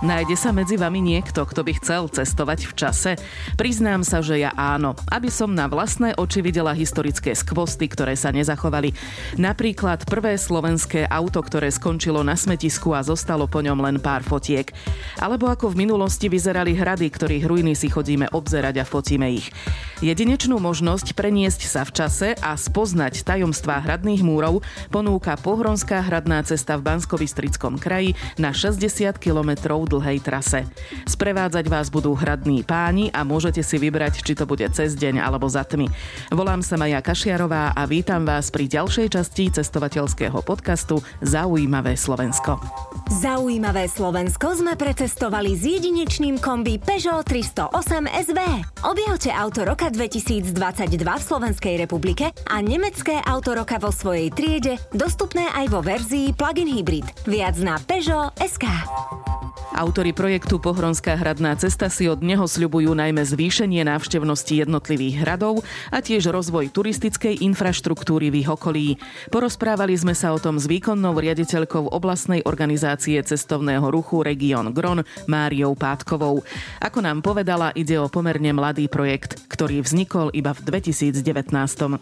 Nájde sa medzi vami niekto, kto by chcel cestovať v čase? Priznám sa, že ja áno, aby som na vlastné oči videla historické skvosty, ktoré sa nezachovali. Napríklad prvé slovenské auto, ktoré skončilo na smetisku a zostalo po ňom len pár fotiek. Alebo ako v minulosti vyzerali hrady, ktorých ruiny si chodíme obzerať a fotíme ich. Jedinečnú možnosť preniesť sa v čase a spoznať tajomstvá hradných múrov ponúka Pohronská hradná cesta v bansko kraji na 60 kilometrov dlhej trase. Sprevádzať vás budú hradní páni a môžete si vybrať, či to bude cez deň alebo za tmy. Volám sa Maja Kašiarová a vítam vás pri ďalšej časti cestovateľského podcastu Zaujímavé Slovensko. Zaujímavé Slovensko sme precestovali s jedinečným kombi Peugeot 308 SV. Objavte auto roka 2022 v Slovenskej republike a nemecké auto roka vo svojej triede, dostupné aj vo verzii plug-in hybrid. Viac na Peugeot SK. Autori projektu Pohronská hradná cesta si od neho sľubujú najmä zvýšenie návštevnosti jednotlivých hradov a tiež rozvoj turistickej infraštruktúry v ich okolí. Porozprávali sme sa o tom s výkonnou riaditeľkou oblastnej organizácie cestovného ruchu Region Gron Máriou Pátkovou. Ako nám povedala, ide o pomerne mladý projekt, ktorý vznikol iba v 2019.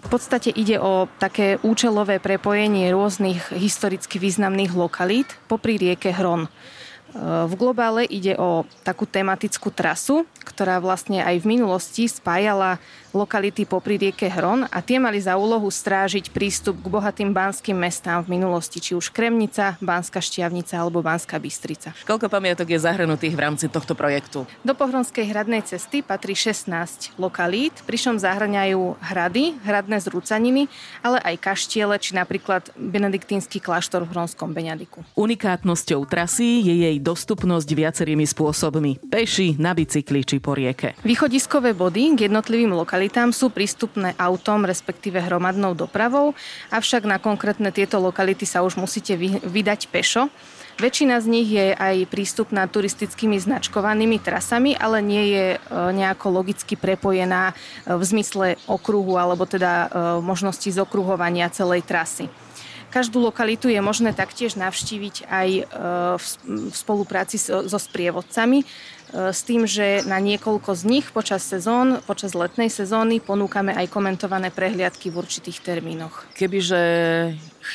V podstate ide o také účelové prepojenie rôznych historicky významných lokalít popri rieke Hron. V globále ide o takú tematickú trasu, ktorá vlastne aj v minulosti spájala lokality popri rieke Hron a tie mali za úlohu strážiť prístup k bohatým banským mestám v minulosti, či už Kremnica, Banská Štiavnica alebo Banská Bystrica. Koľko pamiatok je zahrnutých v rámci tohto projektu? Do Pohronskej hradnej cesty patrí 16 lokalít, pričom zahrňajú hrady, hradné zrúcaniny, ale aj kaštiele, či napríklad benediktínsky kláštor v Hronskom Beňadiku. Unikátnosťou trasy je jej dostupnosť viacerými spôsobmi. Peši, na bicykli či po rieke. Východiskové body k jednotlivým lokalitám sú prístupné autom, respektíve hromadnou dopravou, avšak na konkrétne tieto lokality sa už musíte vydať pešo. Väčšina z nich je aj prístupná turistickými značkovanými trasami, ale nie je e, nejako logicky prepojená e, v zmysle okruhu alebo teda e, možnosti zokruhovania celej trasy. Každú lokalitu je možné taktiež navštíviť aj v spolupráci so sprievodcami, s tým, že na niekoľko z nich počas sezón, počas letnej sezóny ponúkame aj komentované prehliadky v určitých termínoch. Kebyže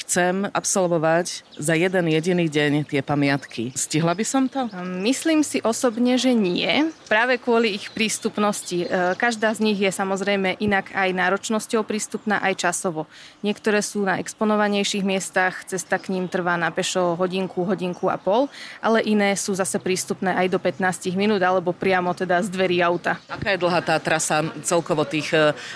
chcem absolvovať za jeden jediný deň tie pamiatky. Stihla by som to? Myslím si osobne, že nie. Práve kvôli ich prístupnosti. E, každá z nich je samozrejme inak aj náročnosťou prístupná, aj časovo. Niektoré sú na exponovanejších miestach, cesta k ním trvá na pešo hodinku, hodinku a pol, ale iné sú zase prístupné aj do 15 minút alebo priamo teda z dverí auta. Aká je dlhá tá trasa celkovo tých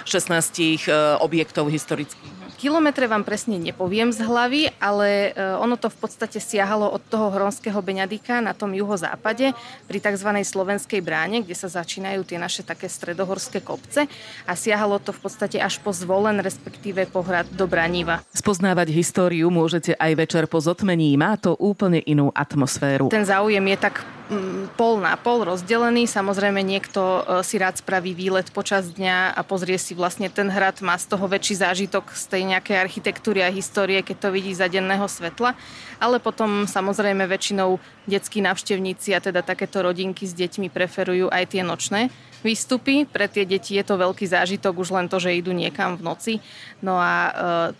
16 e, e, objektov historických? Kilometre vám presne nepoviem z hlavy, ale e, ono to v podstate siahalo od toho Hronského Beňadika na tom juhozápade pri tzv. slovenskej bráne, kde sa začínajú tie naše také stredohorské kopce a siahalo to v podstate až po zvolen, respektíve pohrad do Braníva. Spoznávať históriu môžete aj večer po zotmení. Má to úplne inú atmosféru. Ten záujem je tak mm, pol na pol rozdelený. Samozrejme niekto e, si rád spraví výlet počas dňa a pozrie si vlastne ten hrad, má z toho väčší zážitok z tej nejakej architektúry a histórie, keď to vidí za denného svetla. Ale potom samozrejme väčšinou detskí návštevníci a teda takéto rodinky s deťmi preferujú aj tie nočné výstupy. Pre tie deti je to veľký zážitok už len to, že idú niekam v noci. No a e,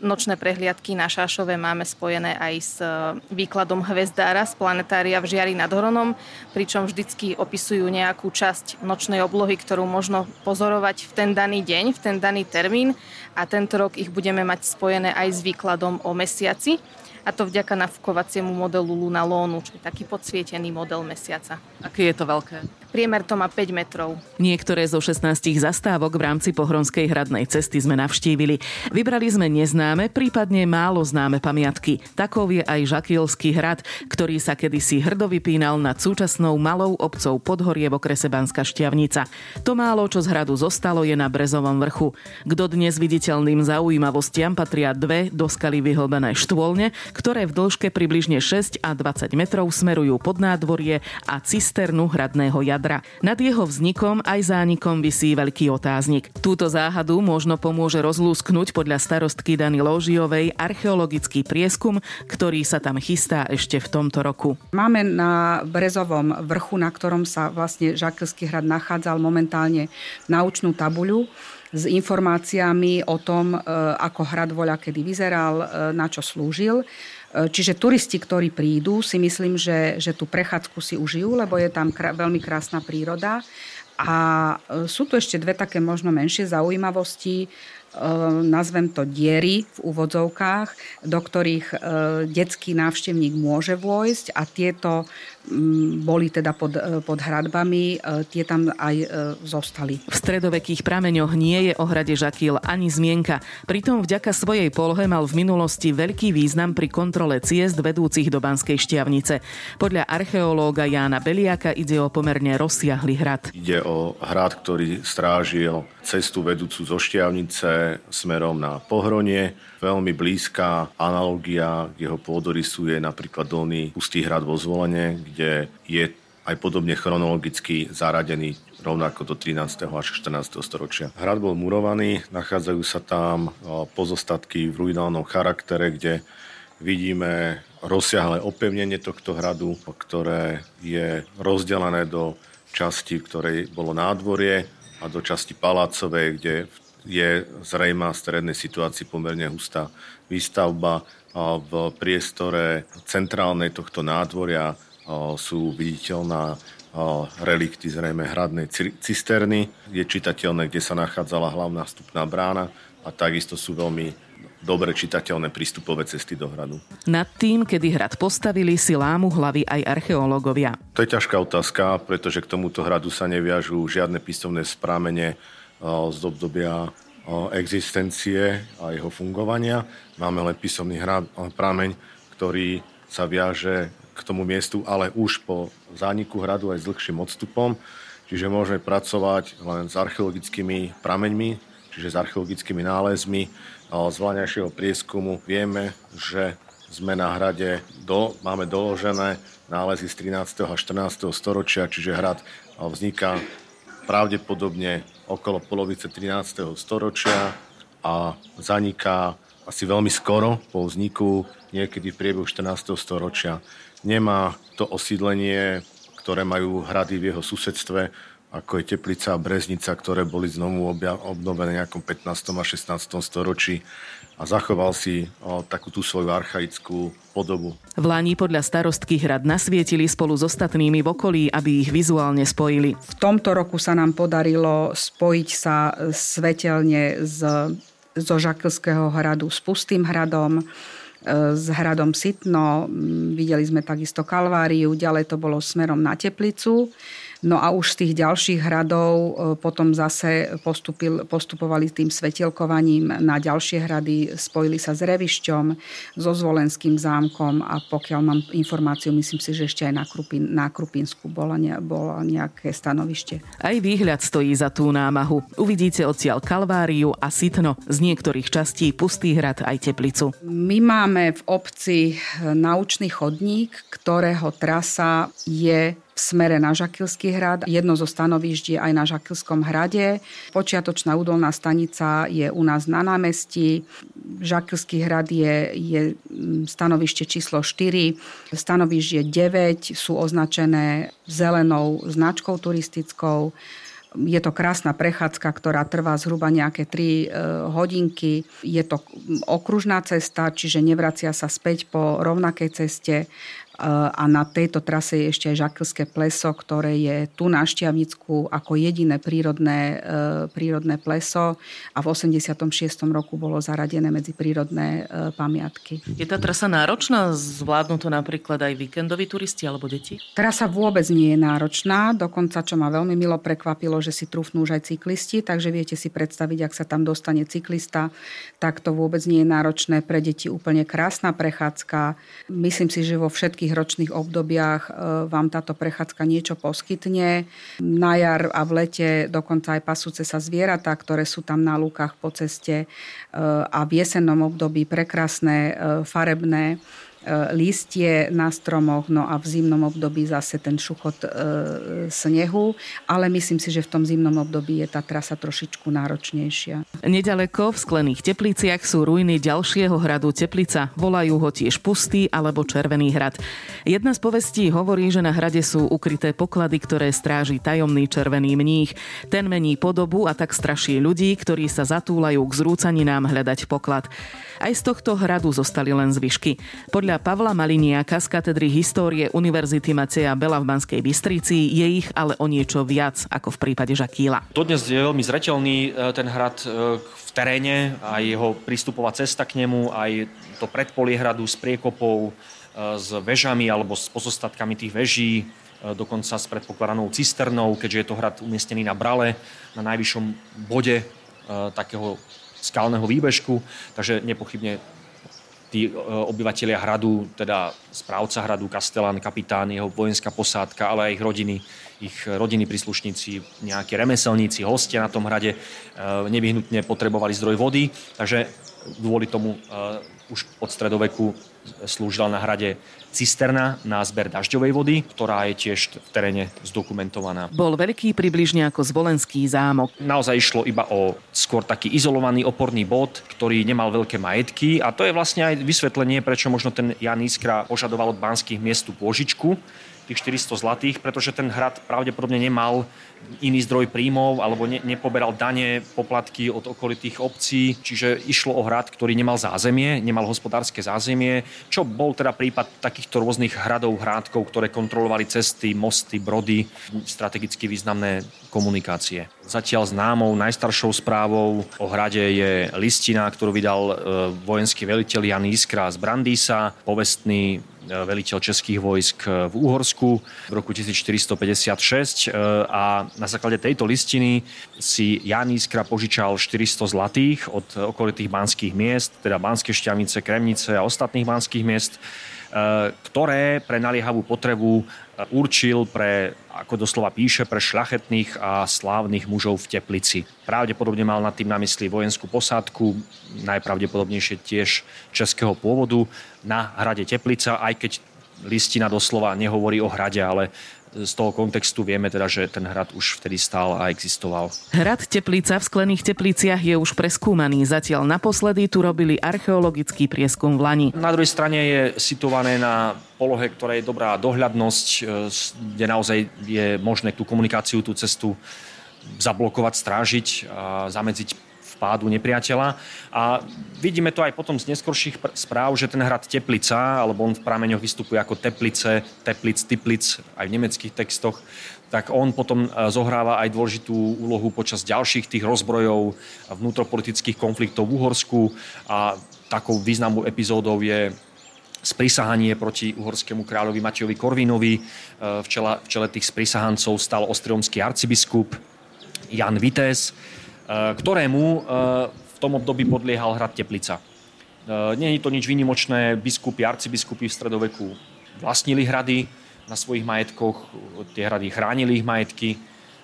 nočné prehliadky na Šášove máme spojené aj s e, výkladom hvezdára z planetária v Žiari nad Hronom, pričom vždycky opisujú nejakú časť nočnej oblohy, ktorú možno pozorovať v ten daný deň, v ten daný termín a tento rok ich budeme mať spojené aj s výkladom o mesiaci a to vďaka nafúkovaciemu modelu Luna Lónu, čo je taký podsvietený model mesiaca. Aké je to veľké? Priemer to má 5 metrov. Niektoré zo 16 zastávok v rámci Pohronskej hradnej cesty sme navštívili. Vybrali sme neznáme, prípadne málo známe pamiatky. Takov je aj Žakilský hrad, ktorý sa kedysi hrdo vypínal nad súčasnou malou obcou Podhorie v okrese Banská Šťavnica. To málo, čo z hradu zostalo, je na Brezovom vrchu. K dodnes viditeľným zaujímavostiam patria dve doskaly vyhlbené štôlne, ktoré v dĺžke približne 6 a 20 metrov smerujú pod nádvorie a cisternu hradného jadra jadra. Nad jeho vznikom aj zánikom vysí veľký otáznik. Túto záhadu možno pomôže rozlúsknuť podľa starostky Dany Ložiovej archeologický prieskum, ktorý sa tam chystá ešte v tomto roku. Máme na Brezovom vrchu, na ktorom sa vlastne Žakilský hrad nachádzal momentálne naučnú tabuľu s informáciami o tom, e, ako hrad voľa kedy vyzeral, e, na čo slúžil. E, čiže turisti, ktorí prídu, si myslím, že, že tú prechádzku si užijú, lebo je tam krá, veľmi krásna príroda. A sú tu ešte dve také možno menšie zaujímavosti. Nazvem to diery v úvodzovkách, do ktorých detský návštevník môže vojsť a tieto boli teda pod, e, pod hradbami, e, tie tam aj e, zostali. V stredovekých prameňoch nie je o hrade Žakil ani zmienka. Pritom vďaka svojej polohe mal v minulosti veľký význam pri kontrole ciest vedúcich do Banskej šťavnice. Podľa archeológa Jána Beliaka ide o pomerne rozsiahly hrad. Ide o hrad, ktorý strážil cestu vedúcu zo šťavnice smerom na Pohronie. Veľmi blízka analogia k jeho pôdorysu je napríklad Dolný Pustý hrad vo Zvolenie, kde je aj podobne chronologicky zaradený rovnako do 13. až 14. storočia. Hrad bol murovaný, nachádzajú sa tam pozostatky v ruinálnom charaktere, kde vidíme rozsiahle opevnenie tohto hradu, ktoré je rozdelené do časti, v ktorej bolo nádvorie a do časti palácovej, kde je zrejma v strednej situácii pomerne hustá výstavba. V priestore centrálnej tohto nádvoria sú viditeľná relikty zrejme hradnej cisterny. Je čitateľné, kde sa nachádzala hlavná vstupná brána a takisto sú veľmi dobre čitateľné prístupové cesty do hradu. Nad tým, kedy hrad postavili, si lámu hlavy aj archeológovia. To je ťažká otázka, pretože k tomuto hradu sa neviažú žiadne písomné sprámene z obdobia existencie a jeho fungovania. Máme len písomný prameň, ktorý sa viaže k tomu miestu, ale už po zániku hradu aj s dlhším odstupom. Čiže môžeme pracovať len s archeologickými prameňmi, čiže s archeologickými nálezmi. Z vláňajšieho prieskumu vieme, že sme na hrade, do, máme doložené nálezy z 13. a 14. storočia, čiže hrad vzniká pravdepodobne okolo polovice 13. storočia a zaniká asi veľmi skoro po vzniku, niekedy v priebehu 14. storočia nemá to osídlenie, ktoré majú hrady v jeho susedstve, ako je Teplica a Breznica, ktoré boli znovu obnovené v nejakom 15. a 16. storočí a zachoval si o, takú tú svoju archaickú podobu. V Lani podľa starostky hrad nasvietili spolu s ostatnými v okolí, aby ich vizuálne spojili. V tomto roku sa nám podarilo spojiť sa svetelne z, zo Žakelského hradu s Pustým hradom s hradom Sitno, videli sme takisto Kalváriu, ďalej to bolo smerom na Teplicu. No a už z tých ďalších hradov e, potom zase postupil, postupovali tým svetielkovaním na ďalšie hrady, spojili sa s Revišťom, so Zvolenským zámkom a pokiaľ mám informáciu, myslím si, že ešte aj na, Krupin, na Krupinsku bolo, ne, bolo nejaké stanovište. Aj výhľad stojí za tú námahu. Uvidíte odtiaľ Kalváriu a Sitno, z niektorých častí Pustý hrad aj Teplicu. My máme v obci naučný chodník, ktorého trasa je v smere na Žakilský hrad. Jedno zo stanovišť je aj na Žakilskom hrade. Počiatočná údolná stanica je u nás na námestí. Žakilský hrad je, je mm, stanovište číslo 4. Stanovišť je 9, sú označené zelenou značkou turistickou. Je to krásna prechádzka, ktorá trvá zhruba nejaké 3 e, hodinky. Je to okružná cesta, čiže nevracia sa späť po rovnakej ceste a na tejto trase je ešte aj Žakelské pleso, ktoré je tu na Šťavnicku ako jediné prírodné, e, prírodné pleso a v 86. roku bolo zaradené medzi prírodné e, pamiatky. Je tá trasa náročná? Zvládnu to napríklad aj víkendoví turisti alebo deti? Trasa vôbec nie je náročná, dokonca čo ma veľmi milo prekvapilo, že si trúfnú už aj cyklisti, takže viete si predstaviť, ak sa tam dostane cyklista, tak to vôbec nie je náročné. Pre deti úplne krásna prechádzka. Myslím si, že vo všetkých všetkých ročných obdobiach e, vám táto prechádzka niečo poskytne. Na jar a v lete dokonca aj pasúce sa zvieratá, ktoré sú tam na lúkach po ceste e, a v jesennom období prekrásne e, farebné listie na stromoch, no a v zimnom období zase ten šuchot e, snehu, ale myslím si, že v tom zimnom období je tá trasa trošičku náročnejšia. Nedaleko v sklených tepliciach sú ruiny ďalšieho hradu Teplica. Volajú ho tiež Pustý alebo Červený hrad. Jedna z povestí hovorí, že na hrade sú ukryté poklady, ktoré stráži tajomný červený mních. Ten mení podobu a tak straší ľudí, ktorí sa zatúlajú k zrúcaninám hľadať poklad. Aj z tohto hradu zostali len zvyšky. Podľa Pavla Maliniaka z katedry histórie Univerzity Maceja Bela v Banskej Bystrici je ich ale o niečo viac ako v prípade Žakíla. Dodnes je veľmi zretelný e, ten hrad e, v teréne, aj jeho prístupová cesta k nemu, aj to predpolie hradu s priekopou, e, s vežami alebo s pozostatkami tých veží, dokonca s predpokladanou cisternou, keďže je to hrad umiestnený na brale, na najvyššom bode takého skalného výbežku, takže nepochybne tí e, obyvateľia hradu, teda správca hradu, kastelán, kapitán, jeho vojenská posádka, ale aj ich rodiny, ich rodiny príslušníci, nejakí remeselníci, hostia na tom hrade e, nevyhnutne potrebovali zdroj vody, takže kvôli tomu e, už od stredoveku slúžila na hrade cisterna na zber dažďovej vody, ktorá je tiež v teréne zdokumentovaná. Bol veľký približne ako zvolenský zámok. Naozaj išlo iba o skôr taký izolovaný oporný bod, ktorý nemal veľké majetky a to je vlastne aj vysvetlenie, prečo možno ten Jan Iskra požadoval od banských miest tú pôžičku, tých 400 zlatých, pretože ten hrad pravdepodobne nemal iný zdroj príjmov alebo ne, nepoberal dane, poplatky od okolitých obcí, čiže išlo o hrad, ktorý nemal zázemie, nemal hospodárske zázemie, čo bol teda prípad takýchto rôznych hradov, hrádkov, ktoré kontrolovali cesty, mosty, brody, strategicky významné komunikácie. Zatiaľ známou najstaršou správou o hrade je listina, ktorú vydal e, vojenský veliteľ Jan Iskra z Brandýsa, povestný veliteľ českých vojsk v Úhorsku v roku 1456 e, a na základe tejto listiny si Jan Iskra požičal 400 zlatých od okolitých banských miest, teda Banské šťavnice, Kremnice a ostatných banských miest, e, ktoré pre naliehavú potrebu určil pre, ako doslova píše, pre šľachetných a slávnych mužov v Teplici. Pravdepodobne mal nad tým na mysli vojenskú posádku, najpravdepodobnejšie tiež českého pôvodu na hrade Teplica, aj keď listina doslova nehovorí o hrade, ale z toho kontextu vieme teda, že ten hrad už vtedy stál a existoval. Hrad Teplica v sklených tepliciach je už preskúmaný. Zatiaľ naposledy tu robili archeologický prieskum v Lani. Na druhej strane je situované na polohe, ktorá je dobrá dohľadnosť, e, kde naozaj je možné tú komunikáciu, tú cestu zablokovať, strážiť a zamedziť vpádu nepriateľa. A vidíme to aj potom z neskorších správ, že ten hrad Teplica, alebo on v prameňoch vystupuje ako Teplice, Teplic, Tiplic, aj v nemeckých textoch, tak on potom e, zohráva aj dôležitú úlohu počas ďalších tých rozbrojov vnútropolitických konfliktov v Uhorsku a takou významnou epizódou je sprisahanie proti uhorskému kráľovi Matejovi Korvinovi. E, v čele, v čele tých sprisahancov stal ostriomský arcibiskup Jan Vitéz Eh, ktorému eh, v tom období podliehal hrad Teplica. Eh, nie je to nič výnimočné, biskupy, arcibiskupy v stredoveku vlastnili hrady na svojich majetkoch, tie hrady chránili ich majetky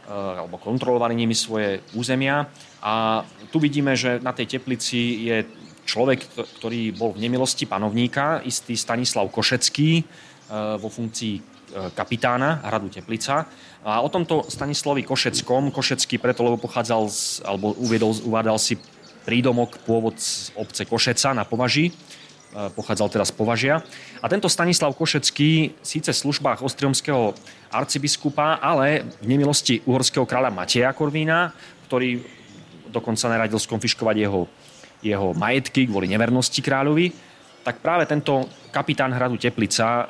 alebo kontrolovali nimi svoje územia. A tu vidíme, že na tej teplici je človek, ktorý bol v nemilosti panovníka, istý Stanislav Košecký vo funkcii kapitána hradu Teplica a o tomto Stanislavi Košeckom, Košecký preto, lebo pochádzal z, alebo uviedol, uvádal si prídomok pôvod z obce Košeca na Považi, e, pochádzal teda z Považia. A tento Stanislav Košecký síce v službách ostriomského arcibiskupa, ale v nemilosti uhorského kráľa Mateja Korvína, ktorý dokonca naradil skonfiškovať jeho, jeho majetky kvôli nevernosti kráľovi, tak práve tento kapitán hradu Teplica e,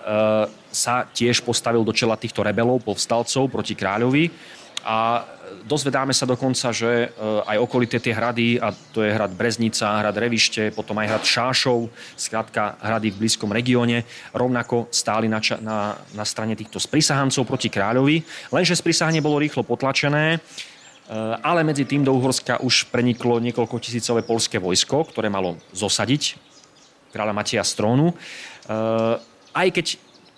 sa tiež postavil do čela týchto rebelov, povstalcov proti kráľovi a dozvedáme sa dokonca, že e, aj okolité tie hrady, a to je hrad Breznica, hrad Revište, potom aj hrad Šášov, skrátka hrady v blízkom regióne, rovnako stáli na, ča- na, na strane týchto sprisahancov proti kráľovi, lenže sprisahanie bolo rýchlo potlačené, e, ale medzi tým do Uhorska už preniklo niekoľko tisícové polské vojsko, ktoré malo zosadiť kráľa Mateja z trónu. E, aj keď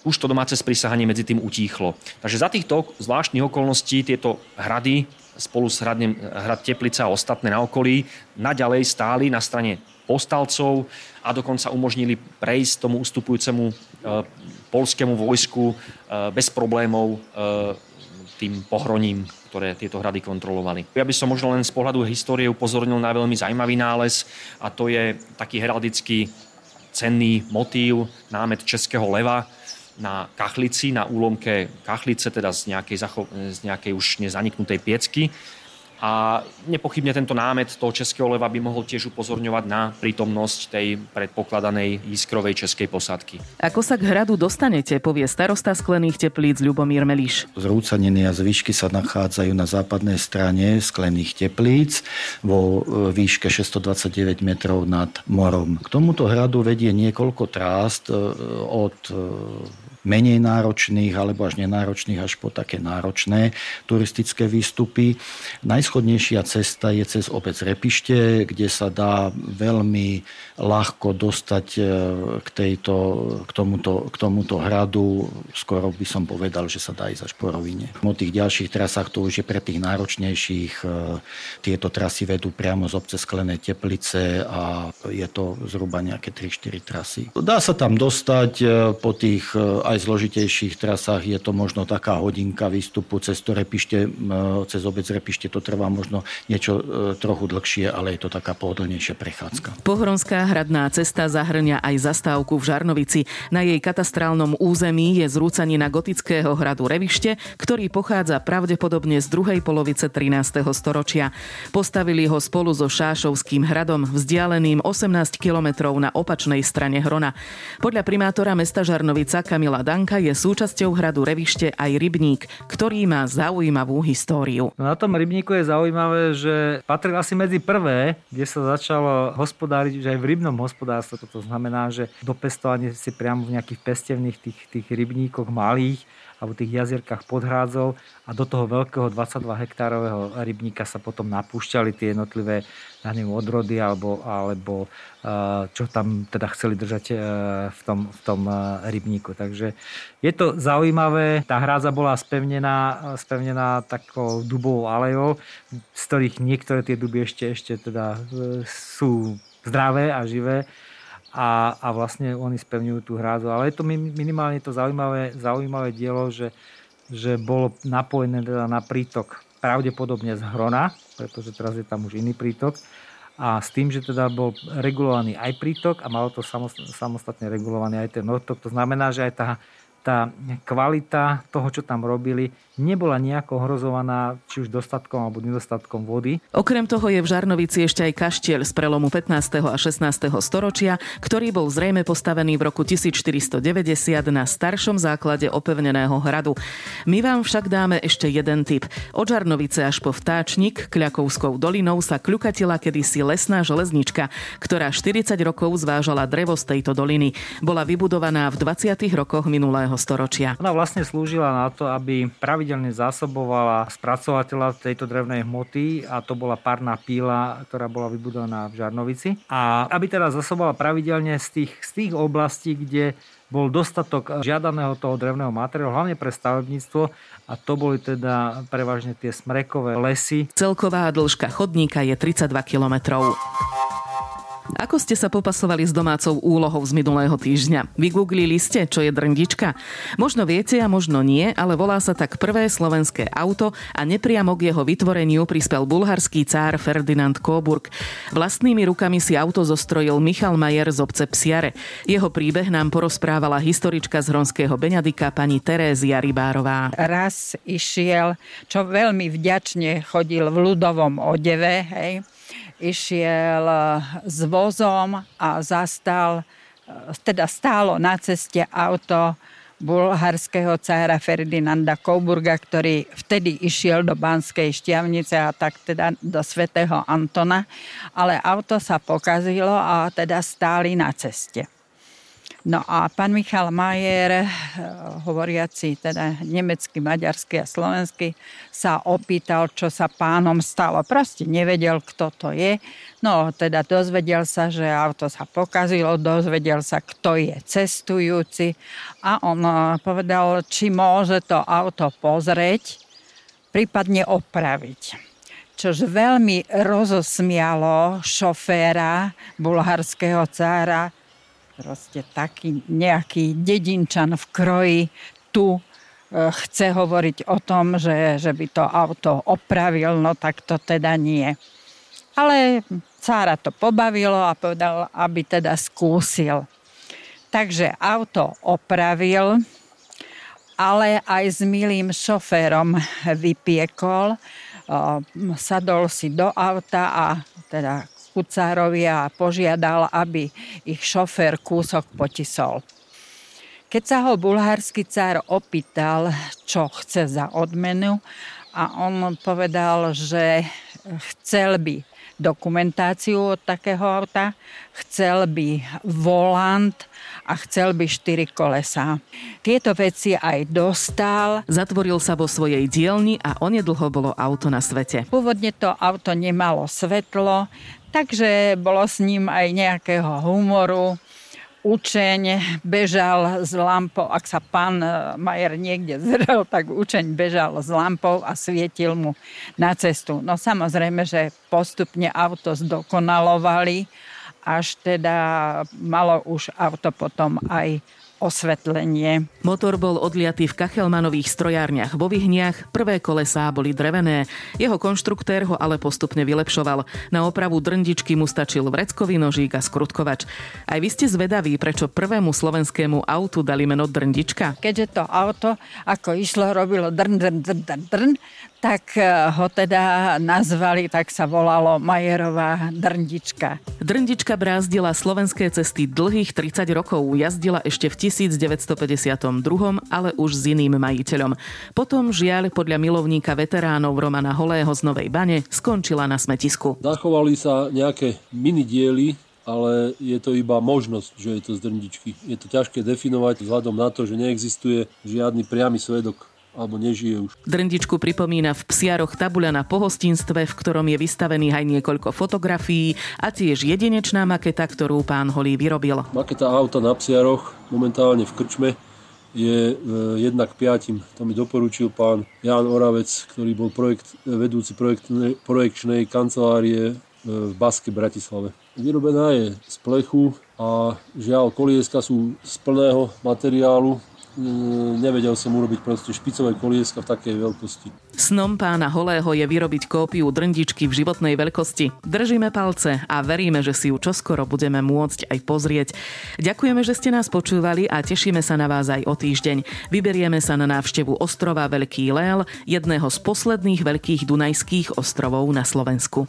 už to domáce sprísahanie medzi tým utíchlo. Takže za týchto zvláštnych okolností tieto hrady spolu s hradnem, hrad Teplica a ostatné na okolí naďalej stáli na strane postalcov a dokonca umožnili prejsť tomu ustupujúcemu e, polskému vojsku e, bez problémov e, tým pohroním, ktoré tieto hrady kontrolovali. Ja by som možno len z pohľadu histórie upozornil na veľmi zaujímavý nález a to je taký heraldický cenný motív, námet českého leva na kachlici, na úlomke kachlice, teda z nejakej, zacho- z nejakej už nezaniknutej piecky a nepochybne tento námet toho českého leva by mohol tiež upozorňovať na prítomnosť tej predpokladanej iskrovej českej posádky. Ako sa k hradu dostanete, povie starosta sklených teplíc Ľubomír Meliš. Zrúcaniny a zvyšky sa nachádzajú na západnej strane sklených teplíc vo e, výške 629 metrov nad morom. K tomuto hradu vedie niekoľko trást e, od e, menej náročných alebo až nenáročných až po také náročné turistické výstupy. Najschodnejšia cesta je cez obec Repište, kde sa dá veľmi ľahko dostať e, k, tejto, k, tomuto, k tomuto hradu. Skoro by som povedal, že sa dá ísť až po rovine. O tých ďalších trasách to už je pre tých náročnejších. E, tieto trasy vedú priamo z obce Sklené Teplice a je to zhruba nejaké 3-4 trasy. Dá sa tam dostať e, po tých aj aj zložitejších trasách je to možno taká hodinka výstupu cez to Repište, cez obec Repište to trvá možno niečo e, trochu dlhšie, ale je to taká pohodlnejšia prechádzka. Pohronská hradná cesta zahrňa aj zastávku v Žarnovici. Na jej katastrálnom území je zrúcanina gotického hradu Revište, ktorý pochádza pravdepodobne z druhej polovice 13. storočia. Postavili ho spolu so Šášovským hradom, vzdialeným 18 kilometrov na opačnej strane Hrona. Podľa primátora mesta Žarnovica Kamila Danka je súčasťou hradu Revište aj rybník, ktorý má zaujímavú históriu. Na tom rybníku je zaujímavé, že patril asi medzi prvé, kde sa začalo hospodáriť už aj v rybnom hospodárstve. To znamená, že do pestovania si priamo v nejakých pestevných tých, tých rybníkoch malých alebo tých jazierkách podhrádzov a do toho veľkého 22 hektárového rybníka sa potom napúšťali tie jednotlivé neviem, odrody alebo, alebo eh, čo tam teda chceli držať eh, v tom, v tom eh, rybníku. Takže je to zaujímavé. Tá hrádza bola spevnená, spevnená takou dubovou alejou, z ktorých niektoré tie duby ešte, ešte teda sú zdravé a živé a, a vlastne oni spevňujú tú hrádzu. Ale je to minimálne to zaujímavé, zaujímavé dielo, že, že bolo napojené teda na prítok pravdepodobne z Hrona, pretože teraz je tam už iný prítok. A s tým, že teda bol regulovaný aj prítok a malo to samostatne regulovaný aj ten odtok. To znamená, že aj tá tá kvalita toho, čo tam robili, nebola nejako ohrozovaná či už dostatkom alebo nedostatkom vody. Okrem toho je v Žarnovici ešte aj kaštiel z prelomu 15. a 16. storočia, ktorý bol zrejme postavený v roku 1490 na staršom základe opevneného hradu. My vám však dáme ešte jeden tip. Od Žarnovice až po Vtáčnik, Kľakovskou dolinou sa kľukatila kedysi lesná železnička, ktorá 40 rokov zvážala drevo z tejto doliny. Bola vybudovaná v 20. rokoch minulého storočia. Ona vlastne slúžila na to, aby pravidelne zásobovala spracovateľa tejto drevnej hmoty a to bola párna píla, ktorá bola vybudovaná v Žarnovici. A aby teda zásobovala pravidelne z tých, z tých oblastí, kde bol dostatok žiadaného toho drevného materiálu, hlavne pre stavebníctvo a to boli teda prevažne tie smrekové lesy. Celková dĺžka chodníka je 32 kilometrov. Ako ste sa popasovali s domácou úlohou z minulého týždňa? Vygooglili ste, čo je drndička? Možno viete a možno nie, ale volá sa tak prvé slovenské auto a nepriamo k jeho vytvoreniu prispel bulharský cár Ferdinand Coburg. Vlastnými rukami si auto zostrojil Michal Majer z obce Psiare. Jeho príbeh nám porozprávala historička z Hronského Beňadika pani Terézia Rybárová. Raz išiel, čo veľmi vďačne chodil v ľudovom odeve, hej, išiel eh, s vozom a zastal, eh, teda stálo na ceste auto bulharského cára Ferdinanda Kouburga, ktorý vtedy išiel do Banskej šťavnice a tak teda do svätého Antona, ale auto sa pokazilo a teda stáli na ceste. No a pán Michal Majer, eh, hovoriaci teda nemecky, maďarsky a slovensky, sa opýtal, čo sa pánom stalo. Proste nevedel, kto to je. No teda dozvedel sa, že auto sa pokazilo, dozvedel sa, kto je cestujúci a on eh, povedal, či môže to auto pozrieť prípadne opraviť čož veľmi rozosmialo šoféra bulharského cára. Proste taký nejaký dedinčan v kroji tu e, chce hovoriť o tom, že, že by to auto opravil, no tak to teda nie. Ale cára to pobavilo a povedal, aby teda skúsil. Takže auto opravil, ale aj s milým šoférom vypiekol. Sadol si do auta a teda kucárovi a požiadal, aby ich šofér kúsok potisol. Keď sa ho bulharský cár opýtal, čo chce za odmenu, a on povedal, že chcel by dokumentáciu od takého auta, chcel by volant a chcel by štyri kolesa. Tieto veci aj dostal. Zatvoril sa vo svojej dielni a onedlho bolo auto na svete. Pôvodne to auto nemalo svetlo, takže bolo s ním aj nejakého humoru učeň bežal s lampou, ak sa pán e, Majer niekde zrel, tak učeň bežal s lampou a svietil mu na cestu. No samozrejme, že postupne auto zdokonalovali, až teda malo už auto potom aj osvetlenie. Motor bol odliatý v kachelmanových strojárniach vo Vyhniach, prvé kolesá boli drevené. Jeho konštruktér ho ale postupne vylepšoval. Na opravu drndičky mu stačil vreckový nožík a skrutkovač. Aj vy ste zvedaví, prečo prvému slovenskému autu dali meno drndička? Keďže to auto, ako išlo, robilo drn, drn, drn, drn, drn tak eh, ho teda nazvali, tak sa volalo Majerová drndička. Drndička brázdila slovenské cesty dlhých 30 rokov. Jazdila ešte v 1952, ale už s iným majiteľom. Potom žiaľ podľa milovníka veteránov Romana Holého z Novej Bane skončila na smetisku. Zachovali sa nejaké mini diely, ale je to iba možnosť, že je to z drndičky. Je to ťažké definovať vzhľadom na to, že neexistuje žiadny priamy svedok alebo nežije už. Drndičku pripomína v Psiaroch tabuľa na pohostinstve, v ktorom je vystavený aj niekoľko fotografií a tiež jedinečná maketa, ktorú pán Holý vyrobil. Maketa auta na Psiaroch, momentálne v Krčme, je e, jednak piatim. To mi doporučil pán Jan Oravec, ktorý bol projekt, vedúci projektnej, projekčnej kancelárie e, v Baske Bratislave. Vyrobená je z plechu a žiaľ kolieska sú z plného materiálu, nevedel som urobiť proste špicové kolieska v takej veľkosti. Snom pána Holého je vyrobiť kópiu drndičky v životnej veľkosti. Držíme palce a veríme, že si ju čoskoro budeme môcť aj pozrieť. Ďakujeme, že ste nás počúvali a tešíme sa na vás aj o týždeň. Vyberieme sa na návštevu ostrova Veľký Lél, jedného z posledných veľkých dunajských ostrovov na Slovensku.